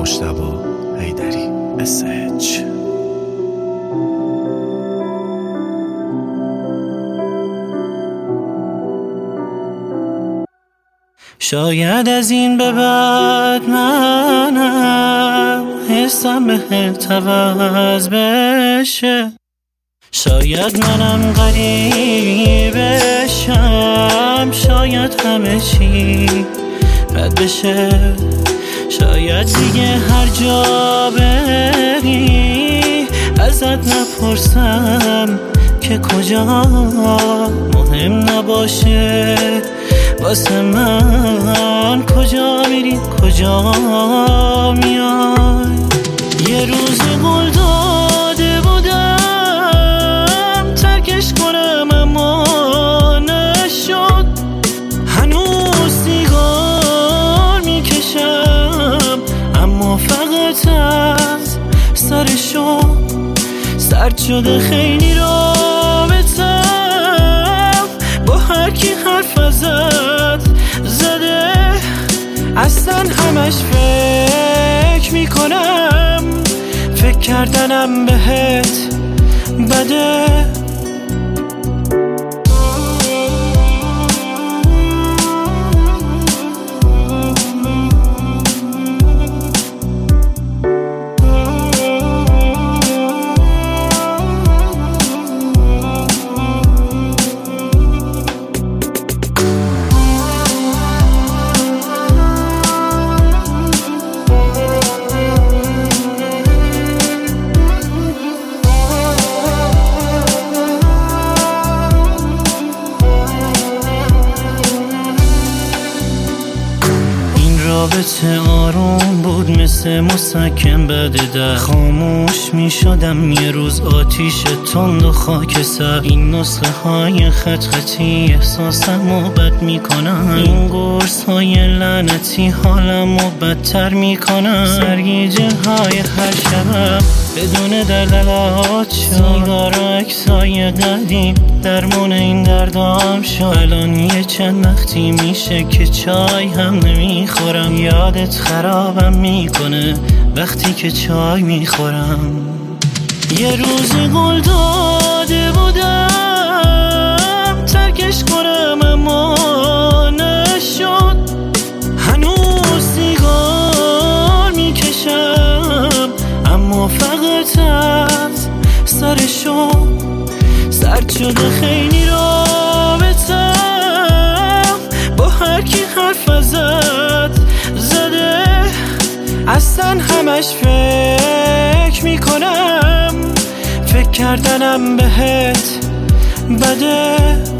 مشتبا هیدری اسچ شاید از این به بعد منم حسم به توز بشه. شاید منم غریب بشم. شاید همه چی بد بشه. شاید دیگه هر جا بری ازت نپرسم که کجا. مهم نباشه واسه من کجا میری کجا میای. یه روز گل داده بودم ترکش کنم سرشو سرد شده خیلی رابطم. با هر کی حرف ازت زده. اصلا همش فکر می‌کنم. فکر کردنم بهت بده. me. مثل مسکن ده خاموش می شدم یه روز آتیش تند و خاک سر. این نسخه های خط خطی احساسم و بد می کنم این گرس های لعنتی حالم و بدتر می کنم سرگیجه های هر شبم بدون دلالات شد. سیگار و عکسای قدیم درمون این دردام شد. الان یه چند وقتی میشه که چای هم نمی‌خورم. یادت خرابم می‌کنه وقتی که چای می‌خورم. یه روز گل داده بودم ترکش کنم اما نشد. هنوز سیگار می‌کشم اما فقط از سرشو سرد شده خیلی رابطم همش فکر می‌کنم. فکر کردنم بهت بده.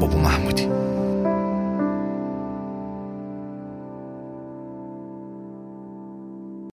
Bobo Mármore.